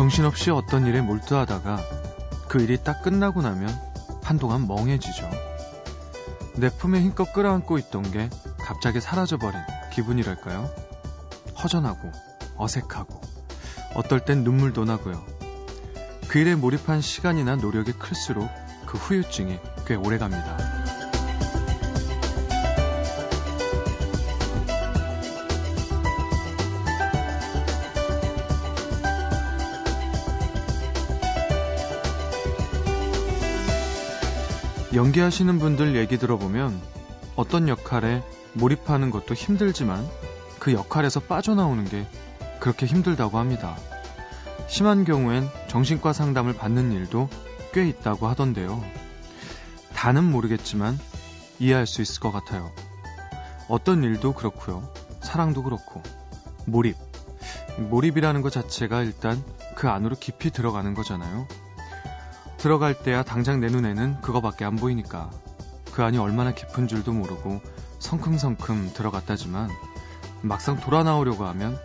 정신없이 어떤 일에 몰두하다가 그 일이 딱 끝나고 나면 한동안 멍해지죠. 내 품에 힘껏 끌어안고 있던 게 갑자기 사라져버린 기분이랄까요? 허전하고 어색하고 어떨 땐 눈물도 나고요. 그 일에 몰입한 시간이나 노력이 클수록 그 후유증이 꽤 오래 갑니다. 연기하시는 분들 얘기 들어보면 어떤 역할에 몰입하는 것도 힘들지만 그 역할에서 빠져나오는 게 그렇게 힘들다고 합니다. 심한 경우엔 정신과 상담을 받는 일도 꽤 있다고 하던데요. 다는 모르겠지만 이해할 수 있을 것 같아요. 어떤 일도 그렇고요. 사랑도 그렇고. 몰입. 몰입이라는 것 자체가 일단 그 안으로 깊이 들어가는 거잖아요. 들어갈 때야 당장 내 눈에는 그거밖에 안 보이니까 그 안이 얼마나 깊은 줄도 모르고 성큼성큼 들어갔다지만 막상 돌아 나오려고 하면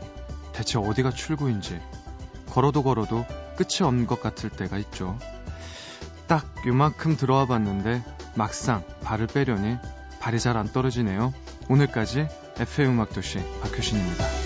대체 어디가 출구인지 걸어도 걸어도 끝이 없는 것 같을 때가 있죠. 딱 요만큼 들어와 봤는데 막상 발을 빼려니 발이 잘 안 떨어지네요. 오늘까지 FM 음악도시 박효신입니다.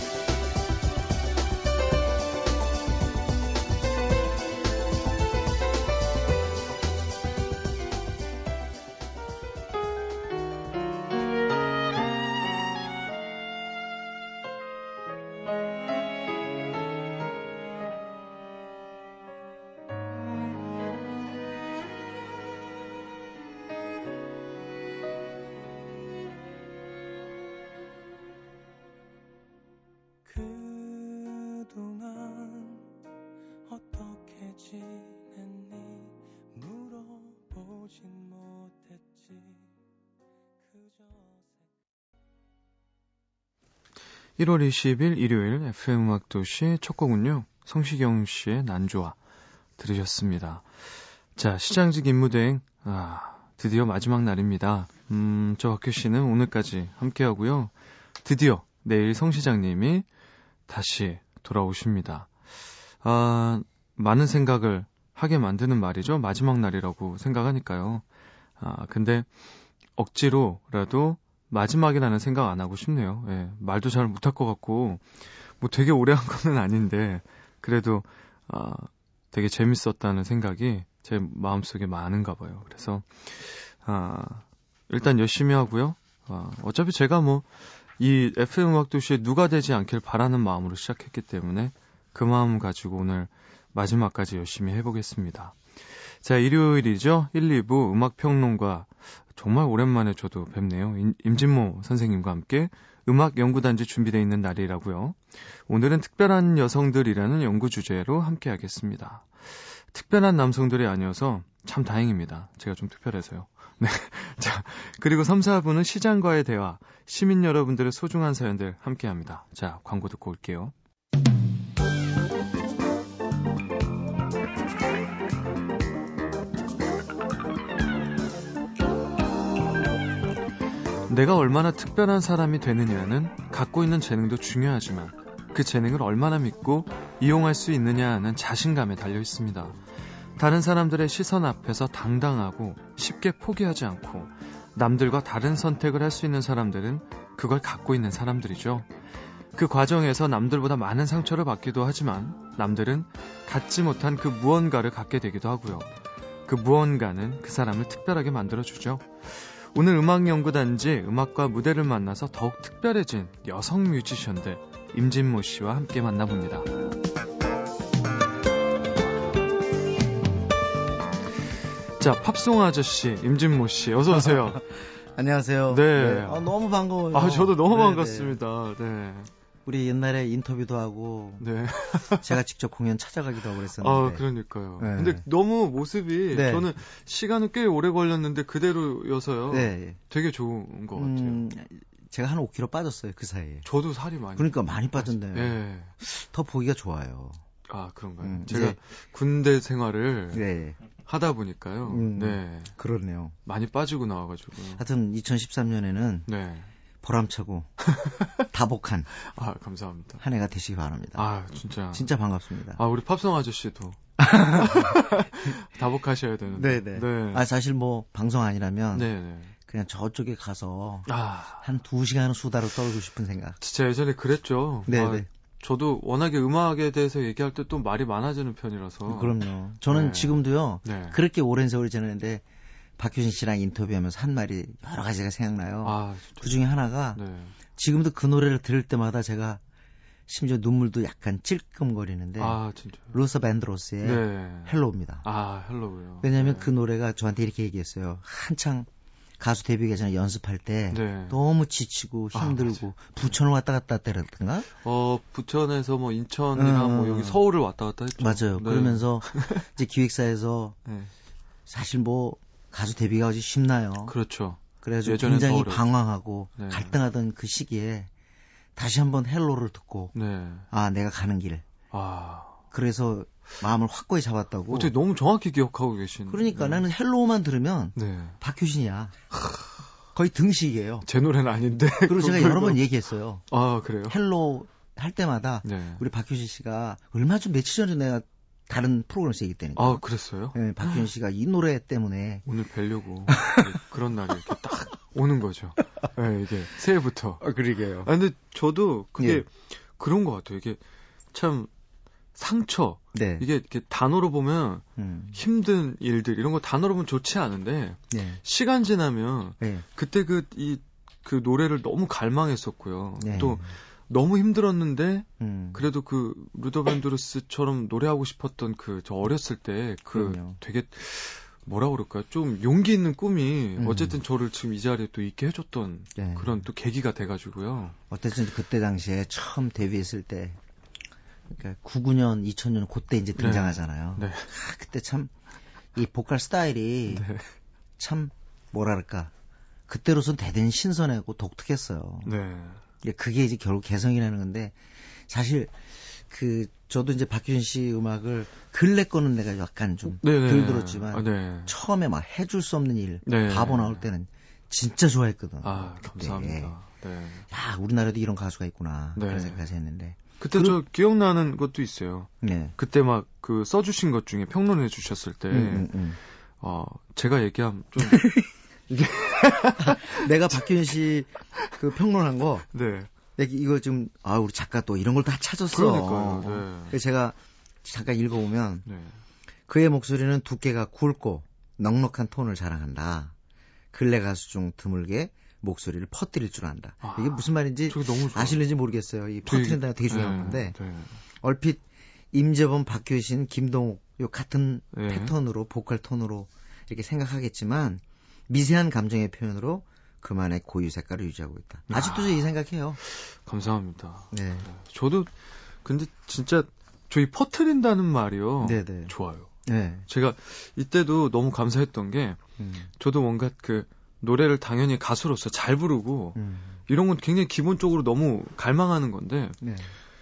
1월 20일 일요일 FM 음악 도시 첫 곡은요. 성시경 씨의 난조와 들으셨습니다. 자, 시장직 임무대행, 아, 드디어 마지막 날입니다. 음, 저 박효 씨는 오늘까지 함께 하고요. 드디어 내일 성 시장님이 다시 돌아오십니다. 아, 많은 생각을 하게 만드는 말이죠. 마지막 날이라고 생각하니까요. 아, 근데 억지로라도 마지막이라는 생각 안 하고 싶네요. 예, 말도 잘 못할 것 같고, 뭐 되게 오래 한 거는 아닌데, 그래도, 아, 되게 재밌었다는 생각이 제 마음속에 많은가 봐요. 그래서, 아, 일단 열심히 하고요. 아, 어차피 제가 뭐, 이 FM 음악 도시에 누가 되지 않길 바라는 마음으로 시작했기 때문에 그 마음 가지고 오늘 마지막까지 열심히 해보겠습니다. 자, 일요일이죠. 1, 2부 음악평론가 정말 오랜만에 저도 뵙네요. 임 진모 선생님과 함께 음악 연구단지 준비되어 있는 날이라고요. 오늘은 특별한 여성들이라는 연구 주제로 함께 하겠습니다. 특별한 남성들이 아니어서 참 다행입니다. 제가 좀 특별해서요. 네. 자, 그리고 3, 4부는 시장과의 대화, 시민 여러분들의 소중한 사연들 함께 합니다. 자, 광고 듣고 올게요. 내가 얼마나 특별한 사람이 되느냐는 갖고 있는 재능도 중요하지만 그 재능을 얼마나 믿고 이용할 수 있느냐는 자신감에 달려 있습니다. 다른 사람들의 시선 앞에서 당당하고 쉽게 포기하지 않고 남들과 다른 선택을 할 수 있는 사람들은 그걸 갖고 있는 사람들이죠. 그 과정에서 남들보다 많은 상처를 받기도 하지만 남들은 갖지 못한 그 무언가를 갖게 되기도 하고요. 그 무언가는 그 사람을 특별하게 만들어주죠. 오늘 음악연구단지 음악과 무대를 만나서 더욱 특별해진 여성 뮤지션들 임진모 씨와 함께 만나봅니다. 자, 팝송 아저씨 임진모 씨 어서 오세요. 안녕하세요. 네. 네. 아, 너무 반가워요. 아, 저도 너무 네, 반갑습니다. 네. 우리 옛날에 인터뷰도 하고 네. 제가 직접 공연 찾아가기도 하고 그랬었는데. 아, 그러니까요. 네. 근데 너무 모습이 네. 저는 시간은 꽤 오래 걸렸는데 그대로여서요. 네. 되게 좋은 것 같아요. 음, 제가 한 5kg 빠졌어요 그 사이에. 저도 살이 많이. 그러니까 많이 빠졌네요. 네. 더 보기가 좋아요. 아 그런가요? 음, 제가 군대 생활을 네. 하다 보니까요. 음, 네. 그렇네요. 많이 빠지고 나와가지고. 하여튼 2013년에는 네. 보람차고 다복한 아 감사합니다 한 해가 되시기 바랍니다. 아 진짜 진짜 반갑습니다. 아 우리 팝송 아저씨도 다복하셔야 되는데. 네네. 네. 아 사실 뭐 방송 아니라면 네네. 그냥 저쪽에 가서 아. 한2 시간 수다로 떨고 싶은 생각. 진짜 예전에 그랬죠. 네네. 아, 저도 워낙에 음악에 대해서 얘기할 때 또 말이 많아지는 편이라서. 그럼요. 저는 네. 지금도요. 네. 그렇게 오랜 세월이 지났는데 박효신 씨랑 인터뷰하면서 한 말이 여러 가지가 생각나요. 아, 그 중에 하나가 네. 지금도 그 노래를 들을 때마다 제가 심지어 눈물도 약간 찔끔거리는데 아, 루서 밴드로스의 네. Hello입니다. 아, Hello요. 왜냐하면 네. 그 노래가 저한테 이렇게 얘기했어요. 한창 가수 데뷔하기 전에 연습할 때 네. 너무 지치고 아, 힘들고 아, 부천을 왔다 갔다 했다든가? 어 부천에서 뭐 인천이랑 음, 뭐 여기 서울을 왔다 갔다 했죠. 맞아요. 네. 그러면서 이제 기획사에서 네. 사실 뭐 가수 데뷔가 어디 쉽나요? 그렇죠. 그래서 굉장히. 방황하고 네. 갈등하던 그 시기에 다시 한번 Hello를 듣고 네. 아 내가 가는 길. 아. 그래서 마음을 확고히 잡았다고. 어떻게 너무 정확히 기억하고 계신. 그러니까 네. 나는 Hello만 들으면 네. 박효신이야. 거의 등식이에요. 제 노래는 아닌데. 그리고 제가 여러 번 얘기했어요. 아 그래요? Hello 할 때마다 네. 우리 박효신 씨가 얼마 전 며칠 전에 내가 다른 프로그램에서 얘기했다니까. 아 그랬어요? 네, 박효신 씨가 이 노래 때문에 오늘 뵈려고 그런 날이 이렇게 딱 오는 거죠. 네, 이게 새해부터. 아 그러게요. 아 근데 저도 그게 예. 그런 것 같아요. 이게 참 상처 네. 이게 이렇게 단어로 보면 음. 힘든 일들 이런 거 단어로 보면 좋지 않은데 네. 시간 지나면 네. 그때 그 이그 그 노래를 너무 갈망했었고요. 네. 또 너무 힘들었는데 음. 그래도 그 루더 밴드루스처럼 노래하고 싶었던 그 저 어렸을 때 그 되게 뭐라 그럴까요? 좀 용기 있는 꿈이 음. 어쨌든 저를 지금 이 자리에 또 있게 해줬던 네. 그런 또 계기가 돼가지고요. 어쨌든 그때 당시에 처음 데뷔했을 때 그러니까 99년, 2000년 그때 이제 등장하잖아요. 네. 네. 아, 그때 참 이 보컬 스타일이 네. 참 뭐랄까 그때로선 대단히 신선하고 독특했어요. 네. 그게 이제 결국 개성이라는 건데 사실 그 저도 이제 박효신 씨 음악을 근래 거는 내가 약간 좀덜 네, 네. 들었지만 아, 네. 처음에 막 해줄 수 없는 일 네. 바보 나올 때는 진짜 좋아했거든. 아 감사합니다. 네. 야 우리나라도 이런 가수가 있구나 그런 생각을 했는데 그때 그러... 저 기억나는 것도 있어요. 네. 그때 막 그 써주신 것 중에 평론해 주셨을 때, 음, 음, 음. 어, 제가 얘기하면 좀, 이게. 내가 박균 씨그 평론한 거. 네. 이거 좀, 아, 우리 작가 또 이런 걸 다 찾았어. 그러니까요. 네. 그래서 제가 잠깐 읽어보면, 네. 그의 목소리는 두께가 굵고 넉넉한 톤을 자랑한다. 근래 가수 중 드물게 목소리를 퍼뜨릴 줄 안다. 아, 이게 무슨 말인지 아실는지 모르겠어요. 이 퍼뜨린다는 되게 중요한 네, 건데 네. 얼핏 임재범, 박효신, 김동욱 요 같은 네. 패턴으로 보컬 톤으로 이렇게 생각하겠지만 미세한 감정의 표현으로 그만의 고유 색깔을 유지하고 있다. 아직도 아, 이 생각해요. 감사합니다. 네. 네. 저도 근데 진짜 저희 퍼트린다는 말이요. 네네. 네. 좋아요. 네. 제가 이때도 너무 감사했던 게 음. 저도 뭔가 그 노래를 당연히 가수로서 잘 부르고 음. 이런 건 굉장히 기본적으로 너무 갈망하는 건데 네.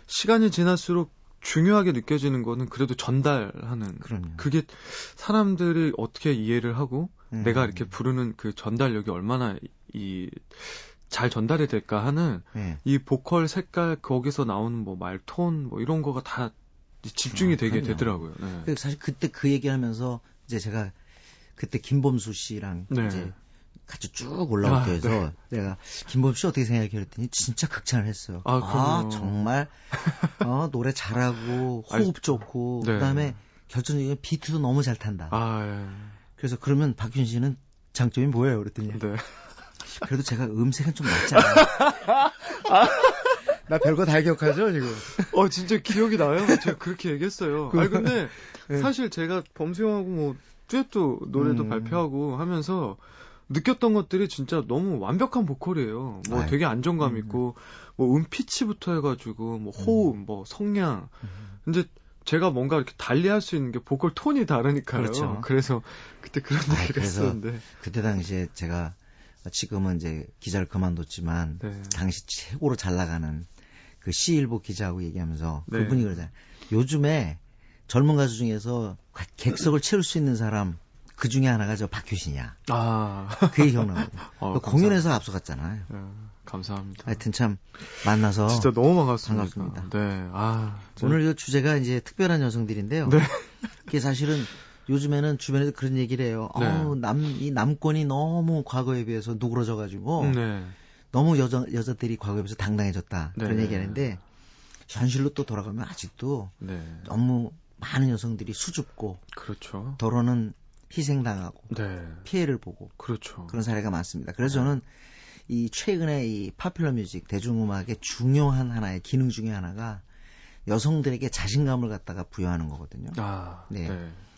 시간이 지날수록 중요하게 느껴지는 거는 그래도 전달하는 그럼요. 그게 사람들이 어떻게 이해를 하고 음. 내가 이렇게 부르는 그 전달력이 얼마나 이 잘 전달이 될까 하는 네. 이 보컬 색깔 거기서 나오는 뭐 말톤 뭐 이런 거가 다 집중이 아, 되게 그럼요. 되더라고요. 네. 사실 그때 그 얘기하면서 이제 제가 그때 김범수 씨랑 네. 이제 같이 쭉 올라오게 아, 해서 네. 내가 김범 씨 어떻게 생각해 그랬더니 진짜 극찬을 했어요. 아, 아 정말 어, 노래 잘하고 호흡 좋고 네. 그다음에 결정적인 비트도 너무 잘 탄다. 아, 예. 그래서 그러면 박윤 씨는 장점이 뭐예요? 그랬더니 네. 그래도 제가 음색은 좀 낮잖아요. 아, 나 별거 다 기억하죠 지금. 어 진짜 기억이 나요. 제가 그렇게 얘기했어요. 아니 근데 네. 사실 제가 범수형하고 뭐 듀엣도 노래도 음. 발표하고 하면서 느꼈던 것들이 진짜 너무 완벽한 보컬이에요. 뭐 아유. 되게 안정감 음. 있고 뭐 음피치부터 해가지고 뭐 호흡, 음. 뭐 성량. 음. 근데 제가 뭔가 이렇게 달리 할 수 있는 게 보컬 톤이 다르니까요. 그렇죠. 그래서 그때 그런 아, 얘기를 했었는데. 그때 당시에 제가 지금은 이제 기자를 그만뒀지만 네. 당시 최고로 잘 나가는 그 시일보 기자하고 얘기하면서 네. 그분이 그러잖아요. 요즘에 젊은 가수 중에서 객석을 채울 수 있는 사람 그 중에 하나가 저 박효신이야. 아. 그게 기억나거든요. 어, 공연에서 앞서갔잖아요. 네, 감사합니다. 하여튼 참 만나서 진짜 너무 반갑습니다. 반갑습니다. 네. 아, 저... 오늘 이 주제가 이제 특별한 여성들인데요. 네. 이게 사실은 요즘에는 주변에서 그런 얘기를 해요. 네. 어우, 남, 이 남권이 너무 과거에 비해서 누그러져가지고, 네. 너무 여자, 여자들이 과거에 비해서 당당해졌다. 네. 그런 얘기 하는데, 현실로 또 돌아가면 아직도 네. 너무 많은 여성들이 수줍고, 그렇죠. 더러는 희생당하고, 네. 피해를 보고, 그렇죠. 그런 사례가 많습니다. 그래서 저는 이 최근에 이 파퓰러 뮤직, 대중음악의 중요한 하나의 기능 중의 하나가 여성들에게 자신감을 갖다가 부여하는 거거든요. 아, 네.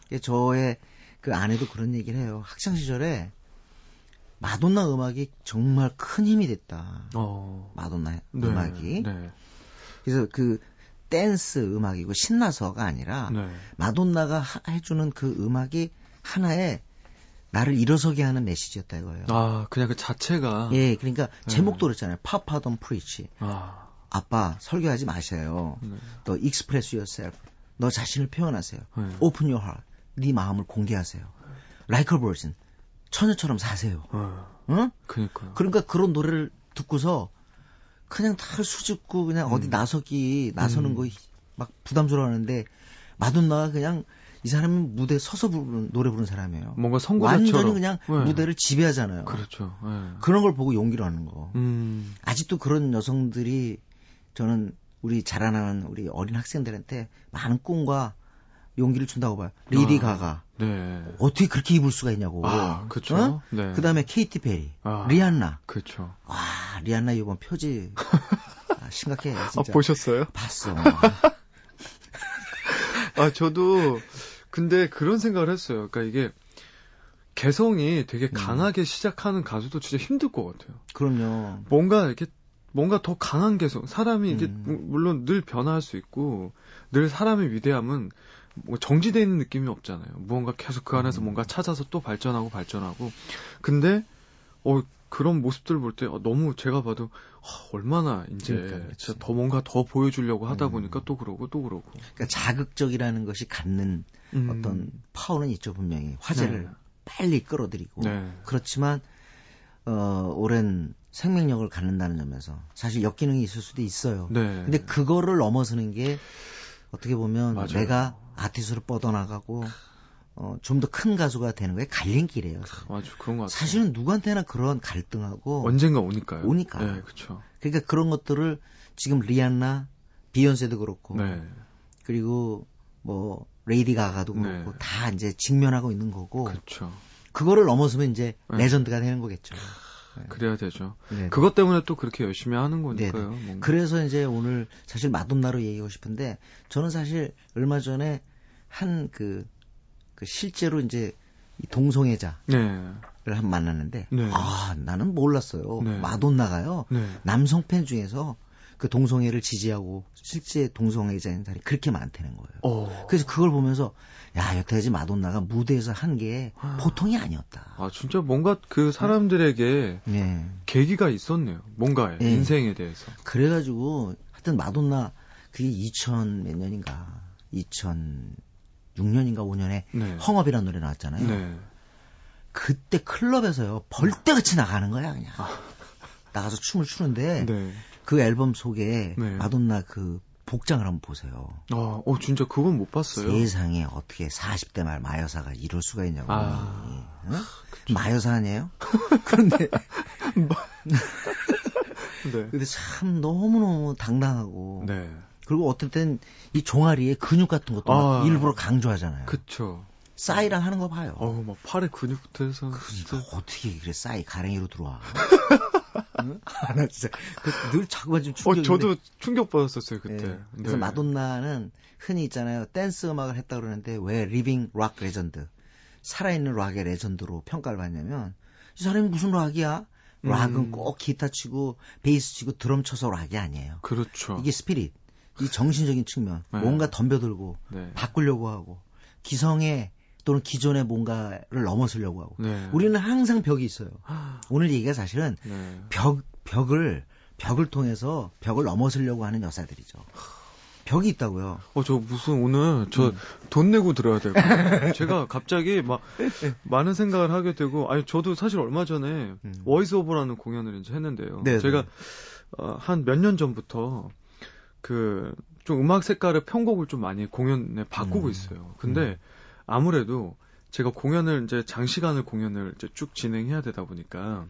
네. 저의 그 아내도 그런 얘기를 해요. 학창 시절에 마돈나 음악이 정말 큰 힘이 됐다. 어. 마돈나 네, 음악이. 네. 그래서 그 댄스 음악이고 신나서가 아니라 네. 마돈나가 해주는 그 음악이 하나의 나를 일어서게 하는 메시지였다 이거예요. 아, 그냥 그 자체가. 예, 그러니까 네. 제목도 그렇잖아요. Papa Don't Preach. 아. 아빠 설교하지 마셔요. 네. 너 Express yourself. 너 자신을 표현하세요. 네. Open your heart. 네 마음을 공개하세요. Like a virgin. 처녀처럼 사세요. 어. 응? 그니까. 그러니까 그런 노래를 듣고서 그냥 다 수줍고 그냥 음. 어디 나서기 나서는 음. 거막 부담스러워하는데 마돈나가 그냥 이 사람은 무대 서서 부르는 노래 부르는 사람이에요. 뭔가 선구자처럼 완전히 그냥 네. 무대를 지배하잖아요. 그렇죠. 네. 그런 걸 보고 용기를 하는 거. 음. 아직도 그런 여성들이 저는 우리 자라나는 우리 어린 학생들한테 많은 꿈과 용기를 준다고 봐요. 리디 아, 가가. 네. 어떻게 그렇게 입을 수가 있냐고. 아, 그렇죠. 어? 네. 그다음에 케이티 페리, 아, 리안나. 그렇죠. 와, 리안나 이번 표지 아, 심각해. 진짜. 아, 보셨어요? 봤어. 아, 저도 근데 그런 생각을 했어요. 그러니까 이게 개성이 되게 음. 강하게 음. 시작하는 가수도 진짜 힘들 것 같아요. 그럼요. 뭔가 이렇게 뭔가 더 강한 개성. 사람이 이게 음. 물론 늘 변화할 수 있고 늘 사람의 위대함은 뭐 정지되어 있는 느낌이 없잖아요. 무언가 계속 그 안에서 음. 뭔가 찾아서 또 발전하고 발전하고. 근데 어 그런 모습들을 볼때 어, 너무 제가 봐도 어, 얼마나 이제 그러니까, 진짜 더 뭔가 더 보여주려고 하다 음. 보니까 또 그러고 또 그러고. 그러니까 자극적이라는 것이 갖는 음. 어떤 파워는 있죠 분명히 화제를 네. 빨리 끌어들이고 네. 그렇지만 어 오랜 생명력을 갖는다는 점에서 사실 역기능이 있을 수도 있어요. 네. 근데 그거를 넘어서는 게 어떻게 보면 맞아요. 내가 아티스트로 뻗어나가고 어, 좀 더 큰 가수가 되는 거에 갈림길이에요. 맞아, 그런 것 같아요. 사실은 누구한테나 그런 갈등하고 언젠가 오니까요. 오니까. 네, 그렇죠. 그러니까 그런 것들을 지금 리안나, 비욘세도 그렇고, 네. 그리고 뭐 레이디 가가도 그렇고 네. 다 이제 직면하고 있는 거고. 그렇죠. 그거를 넘어서면 이제 네. legend가 되는 거겠죠. 네. 그래야 되죠. 네. 그것 때문에 또 그렇게 열심히 하는 거니까요. 그래서 이제 오늘 사실 마돈나로 얘기하고 싶은데 저는 사실 얼마 전에 한그 그 실제로 이제 이 동성애자를 네. 한 만났는데 네. 아 나는 몰랐어요. 네. 마돈나가요. 네. 남성 팬 중에서 그 동성애를 지지하고 실제 동성애자인 사람이 그렇게 많다는 거예요. 오. 어. 그래서 그걸 보면서 야 여태까지 마돈나가 무대에서 한 게 보통이 아니었다. 아 진짜 뭔가 그 사람들에게 네. 계기가 있었네요. 뭔가에 네. 인생에 대해서. 그래가지고 하여튼 마돈나 그게 2000 몇 년인가 2006년인가 5년에 네. 헝업이라는 노래 나왔잖아요. 네. 그때 클럽에서요 벌떼같이 나가는 거야 그냥. 아. 나가서 춤을 추는데 네. 그 앨범 속에 네. 마돈나 그 복장을 한번 보세요. 아, 어, 진짜 그건 못 봤어요. 세상에 어떻게 40대 말 마여사가 이럴 수가 있냐고. 아, 응? 마여사 아니에요? 그런데. 네. 근데 참 너무너무 당당하고. 네. 그리고 어떨 땐 이 종아리에 근육 같은 것도 아, 일부러 강조하잖아요. 그쵸. 싸이랑 하는 거 봐요. 어우, 막 팔에 근육부터 해서. 그러니까 어떻게 그래, 싸이 가랭이로 들어와. 응? 아, 나 진짜 그, 늘 자꾸만 좀 충격. 어, 저도 충격 받았었어요 그때. 네. 그래서 네. 마돈나는 흔히 있잖아요. 댄스 음악을 했다 그러는데 왜 living rock legend, 살아있는 락의 legend로 평가를 받냐면 이 사람이 무슨 락이야? 락은 음. 꼭 기타 치고 베이스 치고 드럼 쳐서 락이 아니에요. 그렇죠. 이게 스피릿, 이 정신적인 측면, 네. 뭔가 덤벼들고 네. 바꾸려고 하고 기성의 또는 기존의 뭔가를 넘어서려고 하고 네. 우리는 항상 벽이 있어요. 오늘 얘기가 사실은 네. 벽 벽을 벽을 통해서 벽을 넘어서려고 하는 여사들이죠. 벽이 있다고요. 어, 저 무슨 오늘 저돈 음. 내고 들어야 될거 제가 갑자기 막 많은 생각을 하게 되고, 아니, 저도 사실 얼마 전에 음. 워이스 오버라는 공연을 이제 했는데요. 네, 네. 제가 어, 한 몇 년 전부터 그, 좀 음악 색깔을 편곡을 좀 많이 공연에 바꾸고 음. 있어요. 근데 음. 아무래도 제가 공연을 이제 장시간을 공연을 이제 쭉 진행해야 되다 보니까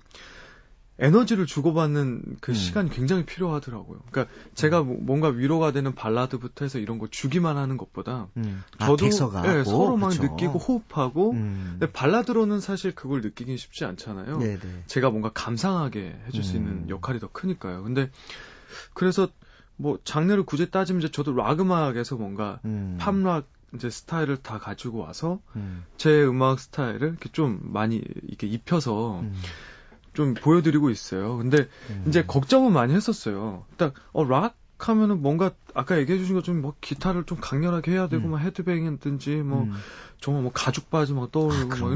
에너지를 주고받는 그 음. 시간이 굉장히 필요하더라고요. 그러니까 제가 뭐 뭔가 위로가 되는 발라드부터 해서 이런 거 주기만 하는 것보다 음. 아, 저도 아, 네, 서로 막 그쵸. 느끼고 호흡하고 음. 근데 발라드로는 사실 그걸 느끼긴 쉽지 않잖아요. 네네. 제가 뭔가 감상하게 해줄 수 있는 음. 역할이 더 크니까요. 근데 그래서 뭐 장르를 굳이 따지면 이제 저도 락 음악에서 뭔가 음. 팝락 이제 스타일을 다 가지고 와서 음. 제 음악 스타일을 이렇게 좀 많이 이렇게 입혀서 음. 좀 보여드리고 있어요. 근데 음. 이제 걱정은 많이 했었어요. 딱, 어, 락 하면은 뭔가 아까 얘기해 주신 것처럼 뭐 기타를 좀 강렬하게 해야 되고 음. 뭐 헤드뱅이든지 뭐 음. 정말 뭐 가죽 바지 막 떠오르고 아, 뭐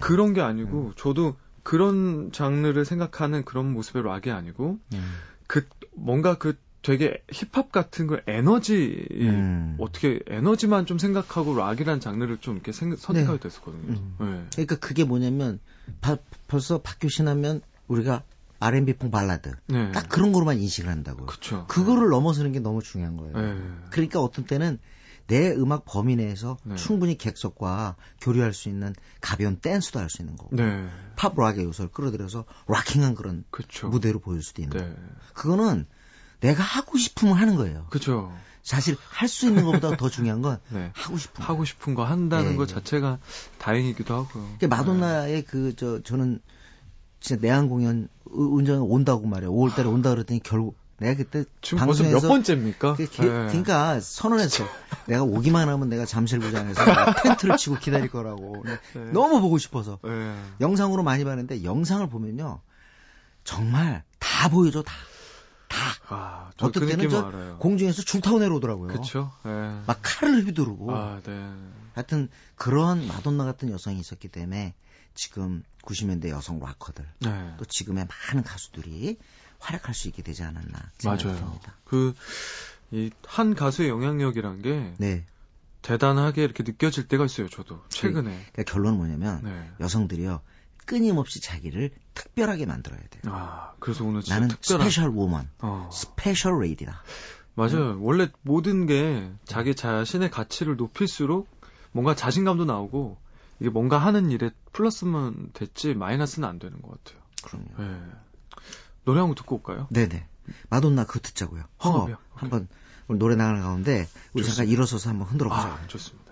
그런 게 아니고 음. 저도 그런 장르를 생각하는 그런 모습의 락이 아니고 음. 그 뭔가 그 되게 힙합 같은 걸 에너지 음. 어떻게 에너지만 좀 생각하고 락이란 장르를 좀 이렇게 생, 선택하게 네. 됐었거든요. 음. 네. 그러니까 그게 뭐냐면 바, 벌써 박규신 하면 우리가 R&B풍 발라드 네. 딱 그런 거로만 인식을 한다고요. 그쵸. 그거를 넘어서는 게 너무 중요한 거예요. 네. 그러니까 어떤 때는 내 음악 범위 내에서 네. 충분히 객석과 교류할 수 있는 가벼운 댄스도 할 수 있는 거고 네. 팝 락의 요소를 끌어들여서 락킹한 그런 그쵸. 무대로 보일 수도 있는 네. 거고 그거는 내가 하고 싶으면 하는 거예요. 그렇죠. 사실 할 수 있는 것보다 더 중요한 건 네. 하고 싶은 하고 싶은 거 한다는 네, 것 네. 자체가 다행이기도 하고요. 그러니까 마돈나의 그저 저는 진짜 내한 공연 운전 온다고 말해요. 5월달에 온다 그랬더니 결국 내가 그때 지금 방송에서 몇 번째입니까? 그, 게, 네. 그러니까 선언했어. 내가 오기만 하면 내가 잠실구장에서 텐트를 치고 기다릴 거라고. 네. 너무 보고 싶어서 네. 영상으로 많이 봤는데 영상을 보면요 정말 다 보여줘 다. 다. 아, 어떤 그 때는 저 알아요. 공중에서 줄 타고 내려오더라고요. 그렇죠. 막 칼을 휘두르고. 아, 네. 하여튼 그런 마돈나 같은 여성이 있었기 때문에 지금 90년대 여성 락커들 네. 또 지금의 많은 가수들이 활약할 수 있게 되지 않았나 생각합니다. 그이 한 가수의 영향력이란 게 네. 대단하게 이렇게 느껴질 때가 있어요. 저도 최근에. 그러니까 결론은 뭐냐면 네. 여성들이요 끊임없이 자기를 특별하게 만들어야 돼요. 아, 그래서 오늘 나는 특별한... special woman, 어. special lady다. 맞아요. 네. 원래 모든 게 자기 자신의 가치를 높일수록 뭔가 자신감도 나오고 이게 뭔가 하는 일에 플러스면 됐지 마이너스는 안 되는 것 같아요. 그럼요. 네. 노래 한 곡 듣고 올까요? 네네. 마돈나 그거 듣자고요. 허 한번 노래 나가는 가운데 우리 좋습니다. 잠깐 일어서서 한번 흔들어 보자. 아, 좋습니다.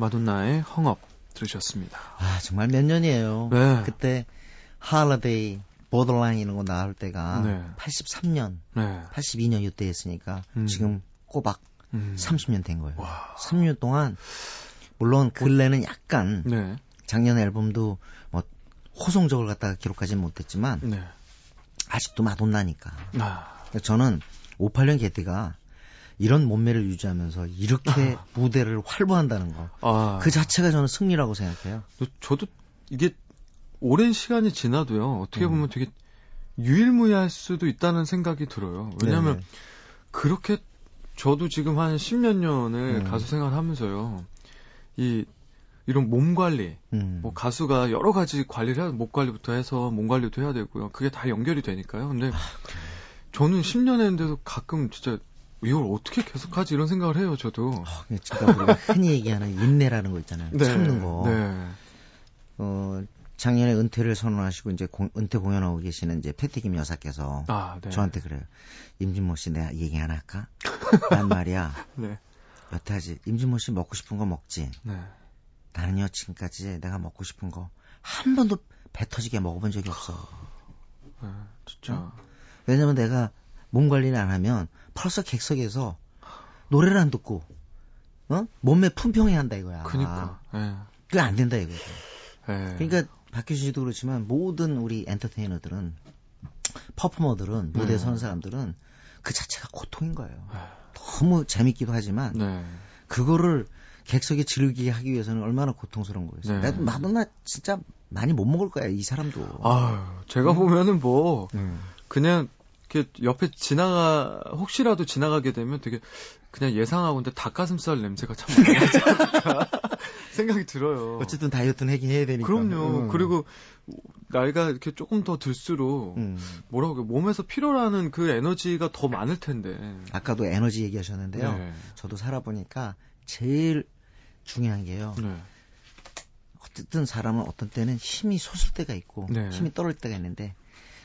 마돈나의 헝업 들으셨습니다. 아, 정말 몇 년이에요. 네. 그때 할러데이, 보더라인 이런 거 나올 때가 네. 83년, 네. 82년 이때였으니까 음. 지금 꼬박 음. 30년 된 거예요. 와. 3년 동안 물론 근래는 약간 네. 작년 앨범도 뭐 호송적을 갖다가 기록하지는 못했지만 네. 아직도 마돈나니까. 아. 저는 58년 개띠가 이런 몸매를 유지하면서 이렇게 아. 무대를 활보한다는 거. 아. 그 자체가 저는 승리라고 생각해요. 저도 이게 오랜 시간이 지나도요. 어떻게 보면 음. 되게 유일무이할 수도 있다는 생각이 들어요. 왜냐하면 네네. 그렇게 저도 지금 한 십몇 년을 음. 가수 생활하면서요. 이 이런 몸 관리, 음. 뭐 가수가 여러 가지 관리를 해야 목 관리부터 해서 몸 관리도 해야 되고요. 그게 다 연결이 되니까요. 근데 아, 저는 10년 했는데도 가끔 진짜 이걸 어떻게 계속하지 이런 생각을 해요, 저도. 어, 그러니까 우리가 흔히 얘기하는 인내라는 거 있잖아요. 네, 참는 거. 네. 어, 작년에 은퇴를 선언하시고 이제 공, 은퇴 공연하고 계시는 이제 패티김 여사께서 아, 네. 저한테 그래요. 임진모 씨 내가 얘기 하나 할까? 난 말이야. 네. 여태까지 임진모 씨 먹고 싶은 거 먹지. 네. 나는요 지금까지 내가 먹고 싶은 거 한 번도 배 터지게 먹어본 적이 없어. 아, 진짜. 어? 왜냐면 내가 몸 관리를 안 하면 벌써 객석에서 노래를 안 듣고 어? 몸매 품평해야 한다 이거야. 그니까. 예. 그게 안 된다 이거죠. 예. 그러니까 박효신 씨도 그렇지만 모든 우리 엔터테이너들은 퍼포머들은 무대 에선 사람들은 그 자체가 고통인 거예요. 너무 재밌기도 하지만 네. 그거를 객석에 즐기게 하기 위해서는 얼마나 고통스러운 거였어요. 네. 나도 나 진짜 많이 못 먹을 거야 이 사람도. 아, 제가 보면은 뭐 음. 그냥 이렇게 옆에 지나가 혹시라도 지나가게 되면 되게 그냥 예상하고 근데 닭가슴살 냄새가 참 많이 나지 않을까 생각이 들어요. 어쨌든 다이어트는 하긴 해야 되니까. 그럼요. 음. 그리고 나이가 이렇게 조금 더 들수록 음. 뭐라고 몸에서 필요라는 그 에너지가 더 많을 텐데. 아까도 에너지 얘기하셨는데요. 네. 저도 살아보니까 제일 중요한 게요. 네. 어쨌든 사람은 어떤 때는 힘이 솟을 때가 있고 네. 힘이 떨어질 때가 있는데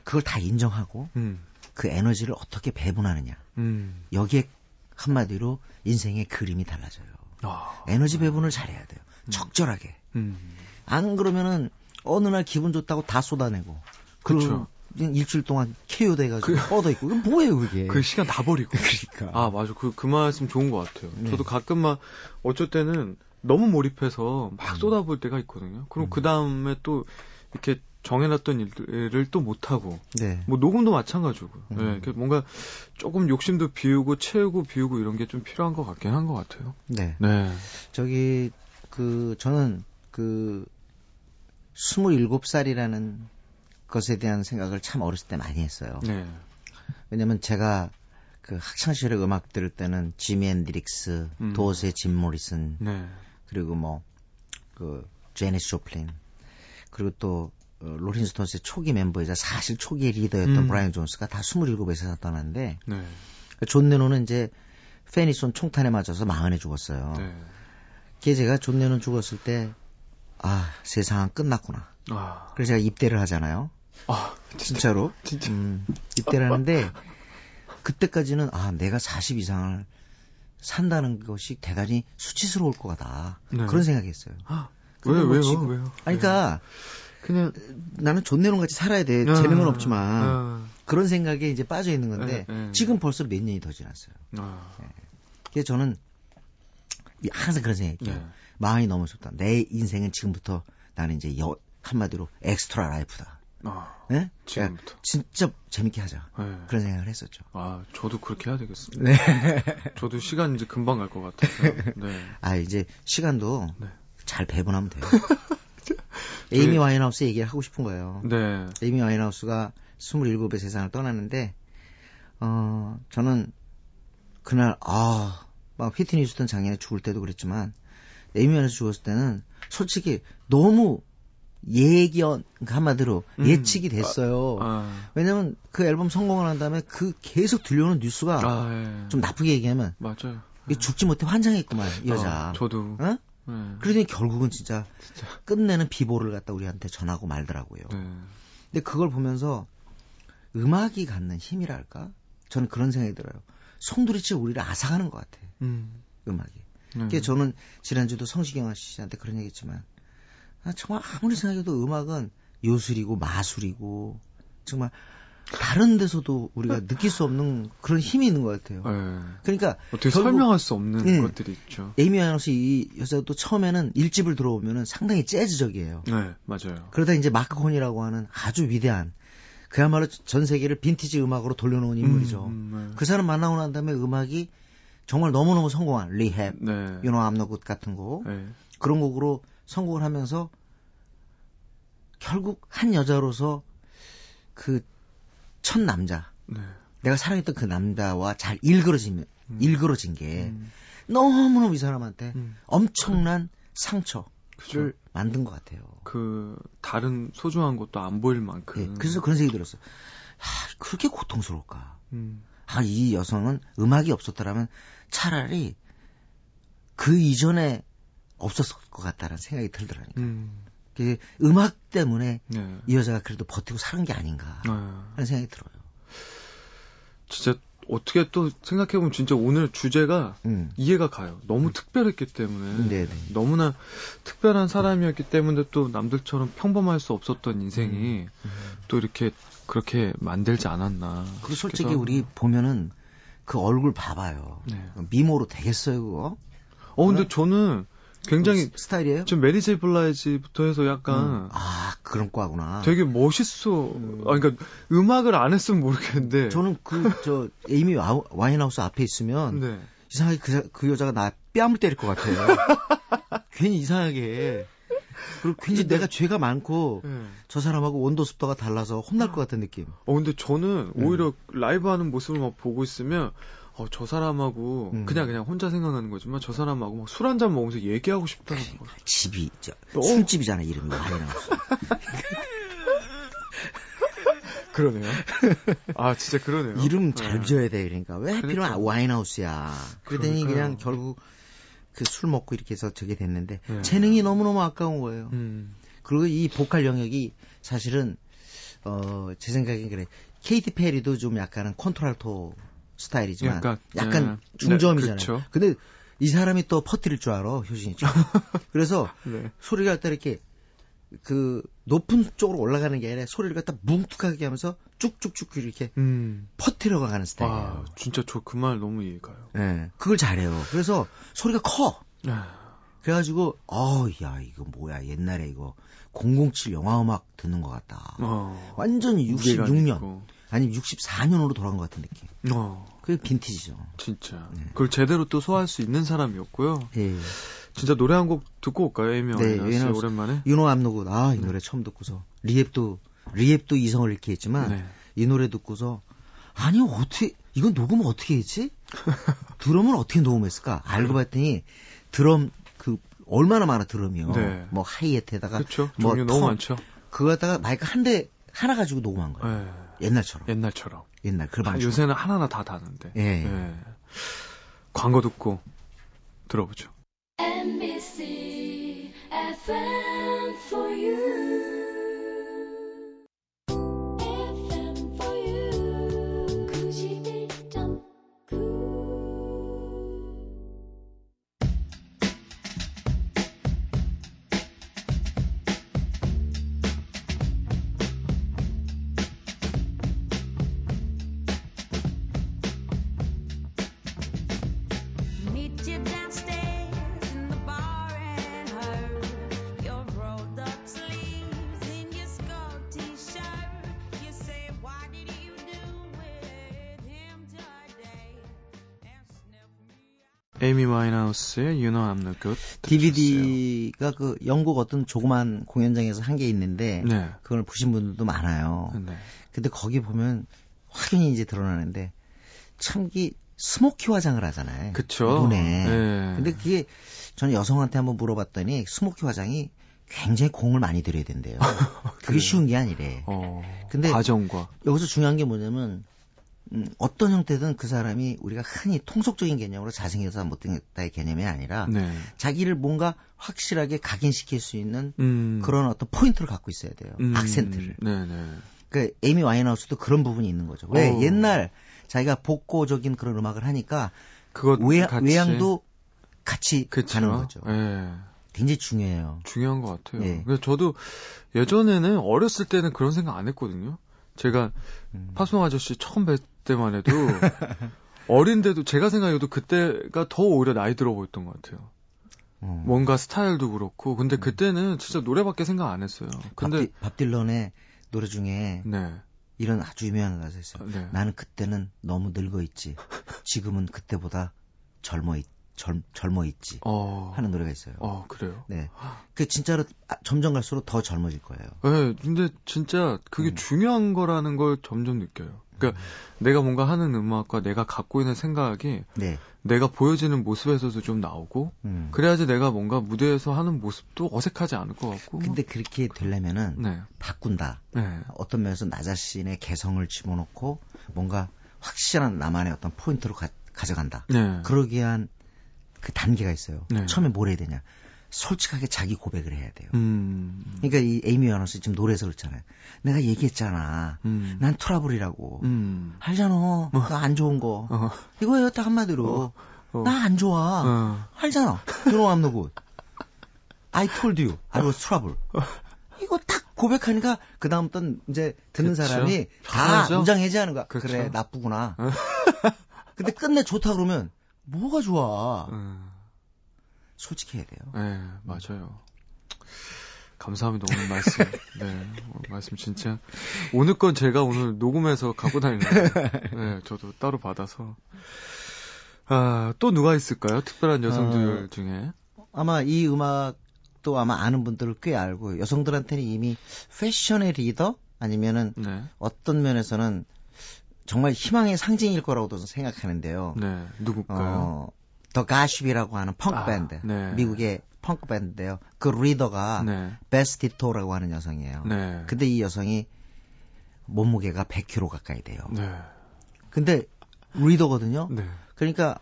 그걸 다 인정하고 음. 그 에너지를 어떻게 배분하느냐. 음. 여기에 한마디로 인생의 그림이 달라져요. 아. 에너지 배분을 잘해야 돼요. 음. 적절하게. 음. 안 그러면은 어느 날 기분 좋다고 다 쏟아내고. 그리고 일주일 동안 KO 돼가지고 그, 뻗어 있고. 이건 뭐예요, 그게? 그 시간 다 버리고. 그러니까. 아, 맞아. 그, 그 말씀 좋은 것 같아요. 네. 저도 가끔 막, 어쩔 때는 너무 몰입해서 막 음. 쏟아볼 때가 있거든요. 그럼 음. 그 다음에 또, 이렇게 정해놨던 일을 또 못하고. 네. 뭐 녹음도 마찬가지고. 음. 네. 뭔가 조금 욕심도 비우고 채우고 비우고 이런 게 좀 필요한 것 같긴 한 것 같아요. 네. 네. 저기, 그, 저는 그, 27살이라는 것에 대한 생각을 참 어렸을 때 많이 했어요. 네. 왜냐면 제가 그 학창 시절에 음악 들을 때는 지미 앤드릭스, 음. 도어스의 짐 모리슨, 네. 그리고 뭐 그 제니스 조플린, 그리고 또 어, 롤링 스톤스의 초기 멤버이자 사실 초기의 리더였던 음. 브라이언 존스가 다 27에서 떠났는데 네. 존 레논은 이제 팬이 쏜 총탄에 맞아서 마흔에 죽었어요. 네. 그게 제가 존 레논 죽었을 때 아, 세상은 끝났구나. 아. 그래서 제가 입대를 하잖아요. 아, 진짜로? 진짜. 음, 입대를 하는데, 그때까지는, 아, 내가 40 이상을 산다는 것이 대단히 수치스러울 것 같다. 네. 그런 생각이 했어요. 아, 왜, 뭐 왜요? 왜요? 아니, 그니까, 그냥, 나는 존 레논 같이 살아야 돼. 아, 재능은 없지만. 아, 그런 생각에 이제 빠져 있는 건데, 에, 에. 지금 벌써 몇 년이 더 지났어요. 아. 네. 그래서 저는, 항상 그런 생각이에요. 네. 마흔이 넘어섰다. 내 인생은 지금부터 나는 이제 여, 한마디로 extra life다. 아, 네? 지금부터. 진짜 재밌게 하자. 네. 그런 생각을 했었죠. 아, 저도 그렇게 해야 되겠습니다. 네. 저도 시간 이제 금방 갈 것 같아요. 네. 아, 이제 시간도 네. 잘 배분하면 돼요. 에이미 와인하우스 얘기를 하고 싶은 거예요. 네. 에이미 와인하우스가 27의 세상을 떠났는데, 어, 저는 그날, 아, 막 휘트니 휴스턴 장애에 죽을 때도 그랬지만, 에이미안에서 죽었을 때는 솔직히 너무 예견 한마디로 음. 예측이 됐어요. 아, 아. 왜냐면 그 앨범 성공을 한 다음에 그 계속 들려오는 뉴스가 아, 예. 좀 나쁘게 얘기하면 맞아요. 예. 죽지 못해 환장했구만 이 여자. 어, 저도. 어? 네. 그러더니 결국은 진짜, 진짜, 끝내는 비보를 갖다 우리한테 전하고 말더라고요. 네. 근데 그걸 보면서 음악이 갖는 힘이랄까? 저는 그런 생각이 들어요. 송두리째 우리를 앗아가는 것 같아. 음. 음악이. 음. 그게 저는 지난주도 성시경 씨한테 그런 얘기 했지만 아, 정말 아무리 생각해도 음악은 요술이고 마술이고 정말 다른 데서도 우리가 느낄 수 없는 그런 힘이 있는 것 같아요. 네. 그러니까 어떻게 설명할 수 없는 네, 것들이 있죠. 에이미 아이너스 이 여자도 처음에는 일집을 들어오면은 상당히 재즈적이에요. 네, 맞아요. 그러다 이제 마크 혼이라고 하는 아주 위대한 그야말로 전 세계를 빈티지 음악으로 돌려놓은 인물이죠. 음, 음, 네. 그 사람 만나고 난 다음에 음악이 정말 너무너무 성공한 리헵, 네. You know I'm no good 같은 곡 네. 그런 곡으로 성공을 하면서 결국 한 여자로서 그 첫 남자 네. 내가 사랑했던 그 남자와 잘 일그러진 음. 일그러진 게 음. 너무너무 이 사람한테 음. 엄청난 상처를 그쵸. 만든 것 같아요. 그 다른 소중한 것도 안 보일 만큼. 네, 그래서 그런 생각이 들었어요. 하, 그렇게 고통스러울까? 음. 아, 이 여성은 음악이 없었더라면 차라리 그 이전에 없었을 것 같다는 생각이 들더라니까. 음. 그 음악 때문에 네. 이 여자가 그래도 버티고 사는 게 아닌가 네. 하는 생각이 들어요. 진짜 어떻게 또 생각해보면 진짜 오늘 주제가 음. 이해가 가요. 너무 음. 특별했기 때문에. 네네. 너무나 특별한 사람이었기 때문에 또 남들처럼 평범할 수 없었던 인생이 음. 음. 또 이렇게 그렇게 만들지 않았나. 그리고 솔직히 우리 보면은 그 얼굴 봐봐요. 네. 미모로 되겠어요, 그거? 어, 근데 저는 굉장히 그 스타일이에요? 좀 메리 제이 블라이즈부터 해서 약간 음. 아 그런 과구나. 되게 멋있어. 음. 아 그러니까 음악을 안 했으면 모르겠는데. 저는 그 저 에이미 와인하우스 앞에 있으면 네. 이상하게 그, 그 여자가 나 뺨을 때릴 것 같아요. 괜히 이상하게. 그리고 괜히 근데, 내가 죄가 많고 네. 저 사람하고 온도 습도가 달라서 혼날 것 같은 느낌. 어 근데 저는 오히려 음. 라이브 하는 모습을 막 보고 있으면 어, 저 사람하고 음. 그냥 그냥 혼자 생각나는 거지만 저 사람하고 막 술 한 잔 먹으면서 얘기하고 싶다는 거. 집이 저 어? 술집이잖아 이름이. 그러네요. 아 진짜 그러네요. 이름 잘 네. 지어야 돼 그러니까 왜 하필이면 그러니까. 와인하우스야. 그러더니 그러니까요. 그냥 결국 그 술 먹고 이렇게 해서 저게 됐는데 네. 재능이 너무 너무 아까운 거예요. 음. 그리고 이 보컬 영역이 사실은 어 제 생각엔 그래. 케이티 페리도 좀 약간은 콘트랄토 스타일이지만 약간, 약간 네. 중저음이잖아요. 네, 그렇죠. 근데 이 사람이 또 퍼뜨릴 줄 알아, 효진이죠. 그래서 네. 소리가 갖다 이렇게 그 높은 쪽으로 올라가는 게 아니라 소리를 갖다 뭉툭하게 하면서 쭉쭉쭉 이렇게 음. 퍼뜨려 가는 스타일이에요. 아, 진짜 저 그 말 너무 이해가요. 네, 그걸 잘해요. 그래서 소리가 커. 네. 그래가지고 어, 야 이거 뭐야 옛날에 이거 007 영화 음악 듣는 것 같다. 어, 완전히 66년. 아니면 64년으로 돌아간 것 같은 느낌. 어. 그게 빈티지죠. 진짜. 네. 그걸 제대로 또 소화할 수 있는 사람이었고요. 예. 진짜 노래 한 곡 듣고 올까요, 에이미 네, 네 오랜만에. 유노 암노굿. 아, 이 네. 노래 처음 듣고서 리앱도 리앱도 이성을 잃게 했지만 네. 이 노래 듣고서 아니 어떻게 이건 녹음을 어떻게 했지? 드럼은 어떻게 녹음했을까? 알고 봤더니 드럼 그 얼마나 많아 드럼이요. 네. 뭐 하이햇에다가 그렇죠. 뭐 너무 많죠. 그거 갖다가 마이크 한 대 하나 가지고 녹음한 거예요. 네. 옛날처럼. 옛날처럼. 옛날 그 방식. 아, 요새는 하나하나 다 다는데. 예. 예. 광고 듣고 들어보죠. MBC FM for you. 에이미 와인하우스의 You Know I'm No Good DVD가 그 영국 어떤 조그만 공연장에서 한 게 있는데 네. 그걸 보신 분들도 많아요. 네. 근데 거기 보면 확연히 이제 드러나는데 참기 스모키 화장을 하잖아요. 그쵸. 눈에. 네. 근데 그게 저는 여성한테 한번 물어봤더니 스모키 화장이 굉장히 공을 많이 들여야 된대요. 그게 쉬운 게 아니래. 어, 근데 과정과 여기서 중요한 게 뭐냐면 음, 어떤 형태든 그 사람이 우리가 흔히 통속적인 개념으로 잘생겨서 못생겼다의 개념이 아니라 네. 자기를 뭔가 확실하게 각인시킬 수 있는 음. 그런 어떤 포인트를 갖고 있어야 돼요. 음. 악센트를. 네, 네. 그 에이미 와인하우스도 그런 부분이 있는 거죠. 왜 어. 옛날 자기가 복고적인 그런 음악을 하니까 그것 외, 같이. 외향도 같이 그쵸? 가는 거죠. 네. 굉장히 중요해요. 중요한 것 같아요. 네. 그래서 저도 예전에는 어렸을 때는 그런 생각 안 했거든요. 제가 음. 파송 아저씨 처음 뵀 때만 해도 어린데도 제가 생각해도 그때가 더 오히려 나이 들어 보였던 것 같아요. 어. 뭔가 스타일도 그렇고 근데 음. 그때는 진짜 노래밖에 생각 안 했어요. 근데 밥, 밥 딜런의 노래 중에 네. 이런 아주 유명한 가사 있어요. 네. 나는 그때는 너무 늙어 있지. 지금은 그때보다 젊어 있. 젊, 젊어 있지 어... 하는 노래가 있어요. 어, 그래요? 네. 그 진짜로 아, 점점 갈수록 더 젊어질 거예요. 네, 근데 진짜 그게 음. 중요한 거라는 걸 점점 느껴요. 그러니까 음. 내가 뭔가 하는 음악과 내가 갖고 있는 생각이 네. 내가 보여지는 모습에서도 좀 나오고 음. 그래야지 내가 뭔가 무대에서 하는 모습도 어색하지 않을 것 같고. 근데 그렇게 되려면은 네. 바꾼다. 네. 어떤 면에서 나 자신의 개성을 집어넣고 뭔가 확실한 나만의 어떤 포인트로 가, 져간다 네. 그러기 위한 그 단계가 있어요. 네. 처음에 뭘 해야 되냐. 솔직하게 자기 고백을 해야 돼요. 음. 그러니까 이 에이미 와너스 지금 노래에서 그렇잖아요. 내가 얘기했잖아. 음. 난 트러블이라고. 음. 알잖아. 어. 나안 좋은 거. 어. 이거예요, 딱 한마디로. 어. 어. 나안 좋아. 어. 알잖아. I'm no good. I told you I was trouble. 이거 딱 고백하니까 그 다음부터 이제 듣는 그쵸? 사람이 다 무장 해제하는 거야. 그쵸? 그래 나쁘구나. 근데 끝내 좋다 그러면 뭐가 좋아? 음. 솔직해야 돼요. 네, 맞아요. 감사합니다. 오늘 말씀. 네, 말씀 진짜. 오늘 건 제가 오늘 녹음해서 갖고 다니는 거예요. 네, 저도 따로 받아서. 아, 또 누가 있을까요? 특별한 여성들 어, 중에. 아마 이 음악도 아마 아는 분들을 꽤 알고, 여성들한테는 이미 패션의 리더? 아니면은 네. 어떤 면에서는 정말 희망의 상징일 거라고도 생각하는데요. 네, 누굴까요? 어, 더 가십이라고 하는 펑크 아, 밴드. 네. 미국의 펑크 밴드인데요. 그 리더가 네. 베스티토라고 하는 여성이에요. 네. 근데 이 여성이 몸무게가 100kg 가까이 돼요. 네. 근데 리더거든요. 네. 그러니까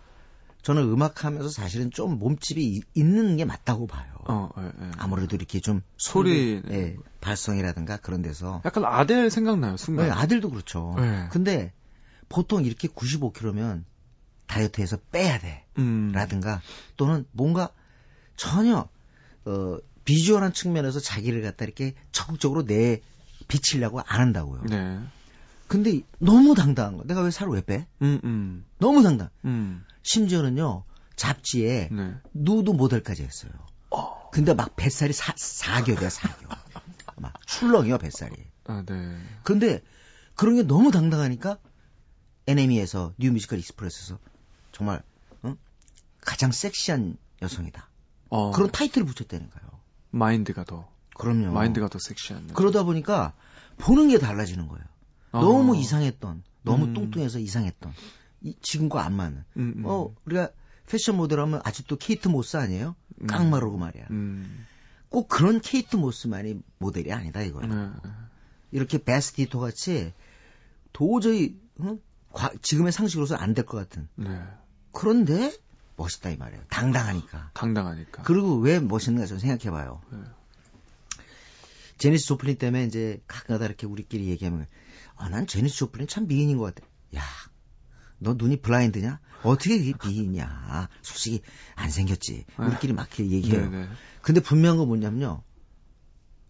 저는 음악하면서 사실은 좀 몸집이 있는 게 맞다고 봐요. 어, 예, 예. 아무래도 이렇게 좀 소리, 소리 예, 발성이라든가 그런 데서 약간 아델 생각나요 순간. 네, 아델도 그렇죠. 네. 근데 보통 이렇게 95kg면 다이어트해서 빼야 돼. 음. 라든가 또는 뭔가 전혀 어 비주얼한 측면에서 자기를 갖다 이렇게 적극적으로 내 비치려고 안 한다고요. 네. 근데 너무 당당한 거. 내가 왜 살을 왜 빼? 음, 음. 너무 당당. 음. 심지어는요 잡지에 네. 누드 모델까지 했어요. 어. 근데 막 뱃살이 사, 사겹이야 사겹. 막 출렁이요 뱃살이. 아, 네. 근데 그런 게 너무 당당하니까 NME에서 New Musical Express에서 정말 어? 가장 섹시한 여성이다. 어. 그런 타이틀을 붙였다니까요. 마인드가 더. 그럼요. 마인드가 더 섹시한. 그러다 보니까 보는 게 달라지는 거예요. 어. 너무 이상했던, 너무 음. 뚱뚱해서 이상했던, 이, 지금과 안 맞는. 음, 음. 어, 우리가 패션 모델 하면 아직도 케이트 모스 아니에요? 음. 깡마르고 말이야. 음. 꼭 그런 케이트 모스만이 모델이 아니다 이거예요. 네. 이렇게 베스 디토 같이 도저히 어? 과, 지금의 상식으로서 안 될 것 같은. 네. 그런데 멋있다 이 말이에요. 당당하니까. 당당하니까. 그리고 왜 멋있는가 좀 생각해봐요. 네. 제니스 조플린 때문에 이제 가끔가다 이렇게 우리끼리 얘기하면 아, 난 제니스 조플린 참 미인인 것 같아. 야, 너 눈이 블라인드냐? 어떻게 이게 미인이냐? 솔직히 안 생겼지. 네. 우리끼리 막 이렇게 얘기해요. 네네. 네. 근데 분명한 건 뭐냐면요.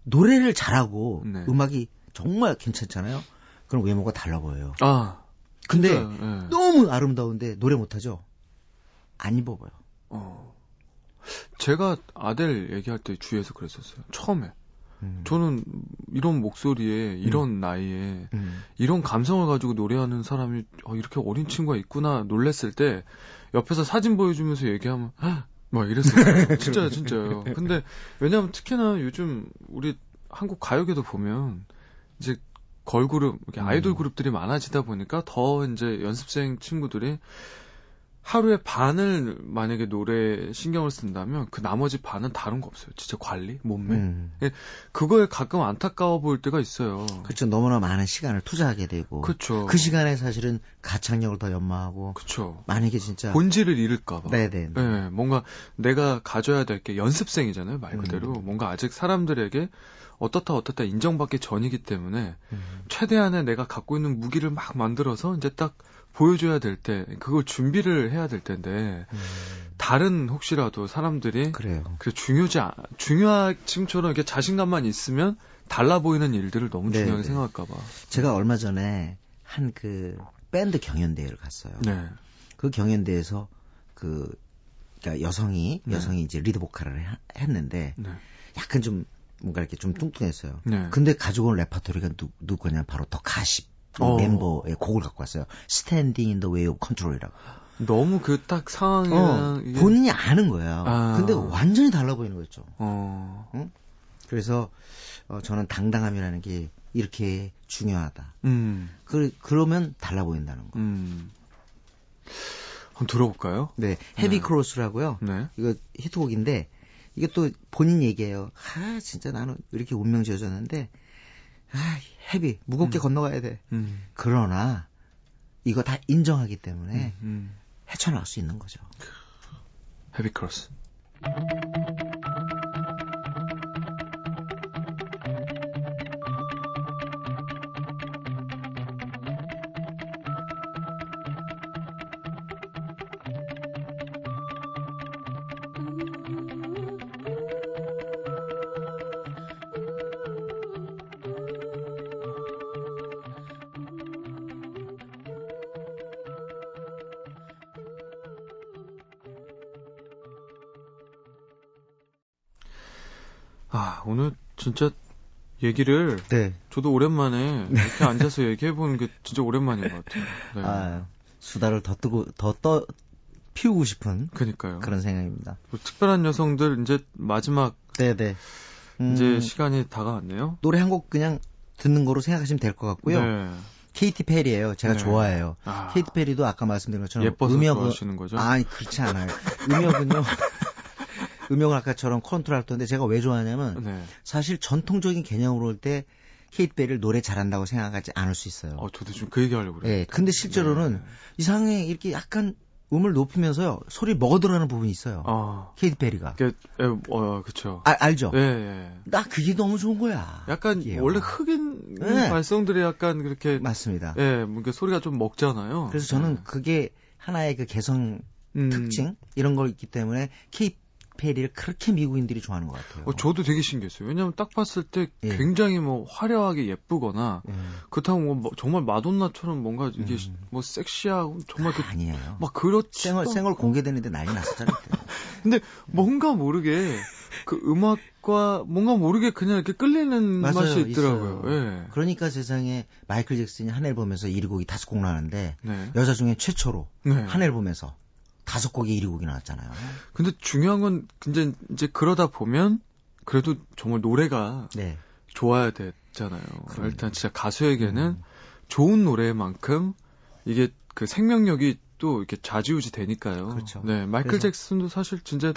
노래를 잘하고 네. 음악이 정말 괜찮잖아요. 그럼 외모가 달라 보여요. 아. 근데 네. 너무 아름다운데 노래 못하죠? 안 입어 보여. 어. 제가 아델 얘기할 때 주위에서 그랬었어요. 처음에. 음. 저는 이런 목소리에 이런 음. 나이에 음. 이런 감성을 가지고 노래하는 사람이 어, 이렇게 어린 친구가 있구나 놀랬을 때 옆에서 사진 보여주면서 얘기하면 막 이랬어요. 진짜 진짜요. 근데 왜냐하면 특히나 요즘 우리 한국 가요계도 보면 이제 걸그룹, 아이돌 음. 그룹들이 많아지다 보니까 더 이제 연습생 친구들이 하루에 반을 만약에 노래 신경을 쓴다면 그 나머지 반은 다른 거 없어요. 진짜 관리, 몸매. 음. 예, 그거에 가끔 안타까워 보일 때가 있어요. 그렇죠. 너무나 많은 시간을 투자하게 되고. 그렇죠. 그 시간에 사실은 가창력을 더 연마하고. 그렇죠. 만약에 진짜 본질을 잃을까 봐. 네네. 네, 뭔가 내가 가져야 될 게 연습생이잖아요. 말 그대로 음. 뭔가 아직 사람들에게 어떻다 어떻다 인정받기 전이기 때문에 음. 최대한의 내가 갖고 있는 무기를 막 만들어서 이제 딱 보여줘야 될 때 그걸 준비를 해야 될 텐데 음. 다른 혹시라도 사람들이 그래요. 그 중요지 중요한 지금처럼 이렇게 자신감만 있으면 달라 보이는 일들을 너무 네 중요하게 네. 생각할까봐. 제가 얼마 전에 한 그 밴드 경연대회를 갔어요. 네. 그 경연대회에서 그 그러니까 여성이 네. 여성이 이제 리드 보컬을 했는데 네. 약간 좀 뭔가 이렇게 좀 뚱뚱했어요. 네. 근데 가지고 온 레파토리가 누, 누구냐 바로 더 가십 어. 멤버의 곡을 갖고 왔어요. Standing in the Way of Control이라고. 너무 그 딱 상황이랑 어, 이게... 본인이 아는 거예요. 아. 근데 완전히 달라 보이는 거죠. 어. 응? 그래서 어, 저는 당당함이라는 게 이렇게 중요하다. 음. 그, 그러면 달라 보인다는 거. 음. 한번 들어볼까요? 네, 헤비 네. 크로스라고요. 네. 이거 히트곡인데 이게 또 본인 얘기예요. 아, 진짜 나는 이렇게 운명 지어졌는데, 아, 헤비, 무겁게 음. 건너가야 돼. 음. 그러나, 이거 다 인정하기 때문에, 음, 음. 헤쳐나올 수 있는 거죠. 헤비 크로스. 아, 오늘 진짜 얘기를 네. 저도 오랜만에 네. 이렇게 앉아서 얘기해 보는 게 진짜 오랜만인 것 같아요. 네. 아, 수다를 더 뜨고 더 떠 피우고 싶은 그니까요. 그런 생각입니다. 뭐 특별한 여성들 이제 마지막 네네 네. 음, 이제 시간이 다가왔네요. 노래 한 곡 그냥 듣는 거로 생각하시면 될 것 같고요. 네. 케이티 페리예요. 제가 네. 좋아해요. 아. 케이티 페리도 아까 말씀드린 것처럼 예뻐서 음역은 좋아하시는 거죠? 아니 그렇지 않아요. 음역은요. 음역은 아까처럼 컨트롤 할텐데 제가 왜 좋아하냐면 네. 사실 전통적인 개념으로 볼때 케이티 페리를 노래 잘한다고 생각하지 않을 수 있어요. 어, 저도 지금 그 얘기 하려고 그래요. 네, 근데 실제로는 네. 이상하게 이렇게 약간 음을 높이면서요 소리 먹어들어가는 부분이 있어요. 아. 케이티 페리가. 그, 어, 그쵸. 아, 알죠. 예, 예. 나 그게 너무 좋은 거야. 약간 예. 원래 흑인 네. 발성들이 약간 그렇게 맞습니다. 예, 뭔가 소리가 좀 먹잖아요. 그래서 저는 네. 그게 하나의 그 개성 음. 특징 이런 걸 있기 때문에 케이트 페리를 그렇게 미국인들이 좋아하는 것 같아요. 어, 저도 되게 신기했어요. 왜냐하면 딱 봤을 때 예. 굉장히 뭐 화려하게 예쁘거나 예. 그렇다고 뭐, 뭐 정말 마돈나처럼 뭔가 이게 음. 뭐 섹시하고 정말 그, 아니에요. 막 그렇지. 생얼 생얼 공개되는데 난리 났었잖아요. 근데 뭔가 모르게 그 음악과 뭔가 모르게 그냥 이렇게 끌리는 맞아요, 맛이 있더라고요. 예. 그러니까 세상에 마이클 잭슨이 한 앨범에서 1위 곡이 다섯 곡 나는데 네. 여자 중에 최초로 네. 한 앨범에서 다섯 곡에 1위 곡이 나왔잖아요. 근데 중요한 건 이제 이제 그러다 보면 그래도 정말 노래가 네. 좋아야 되잖아요. 그럼요. 일단 진짜 가수에게는 음. 좋은 노래만큼 이게 그 생명력이 또 이렇게 좌지우지 되니까요. 그렇죠. 네, 마이클 그래서... 잭슨도 사실 진짜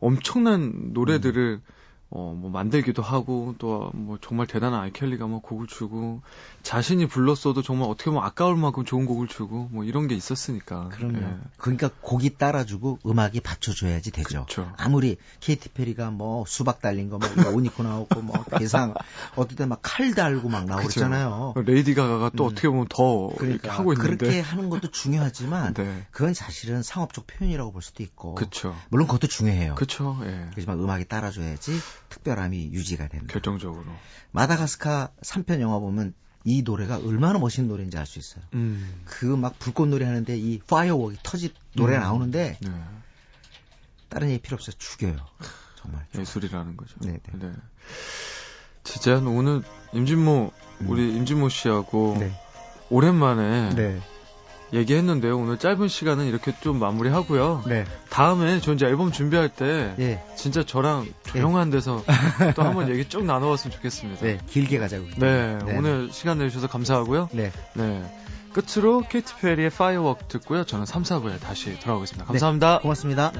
엄청난 노래들을 음. 어, 뭐 만들기도 하고 또 뭐 정말 대단한 아이켈리가 뭐 곡을 주고 자신이 불렀어도 정말 어떻게 보면 아까울 만큼 좋은 곡을 주고 뭐 이런 게 있었으니까. 그럼요. 예. 그러니까 곡이 따라주고 음악이 받쳐줘야지 되죠. 그렇죠. 아무리 케이티 페리가 뭐 수박 달린 거뭐 옷 입고 나오고 뭐 대상 어떨 때 막 칼 달고 막 나오잖아요. 레이디 가가가 또 음. 어떻게 보면 더 그러니까 하고 있는데 그렇게 하는 것도 중요하지만 네. 그건 사실은 상업적 표현이라고 볼 수도 있고. 그렇죠. 물론 그것도 중요해요. 그렇죠. 예. 그렇지만 음악이 따라줘야지 특별함이 유지가 된다. 결정적으로. 마다가스카 3편 영화 보면 이 노래가 얼마나 멋있는 노래인지 알 수 있어요. 음. 그막 불꽃 노래 하는데 이 파이어웍이 터지 노래가 음. 나오는데 네. 다른 얘기 필요 없어요. 죽여요. 정말. 예술이라는 거죠. 네, 네. 네. 진짜 오늘 임진모 음. 우리 임진모 씨하고 네. 오랜만에 네. 얘기했는데요. 오늘 짧은 시간은 이렇게 좀 마무리하고요. 네. 다음에 저 이제 앨범 준비할 때 예. 진짜 저랑 조용한 데서 또 한번 얘기 쭉 나눠봤으면 좋겠습니다. 네, 길게 가자고. 네, 네, 오늘 시간 내주셔서 감사하고요. 네. 네. 끝으로 케이티 페리의 Firework 듣고요. 저는 3, 4부에 다시 돌아오겠습니다. 감사합니다. 네, 고맙습니다.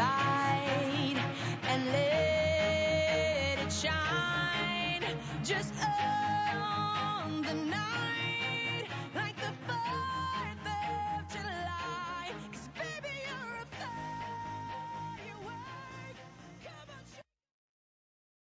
life.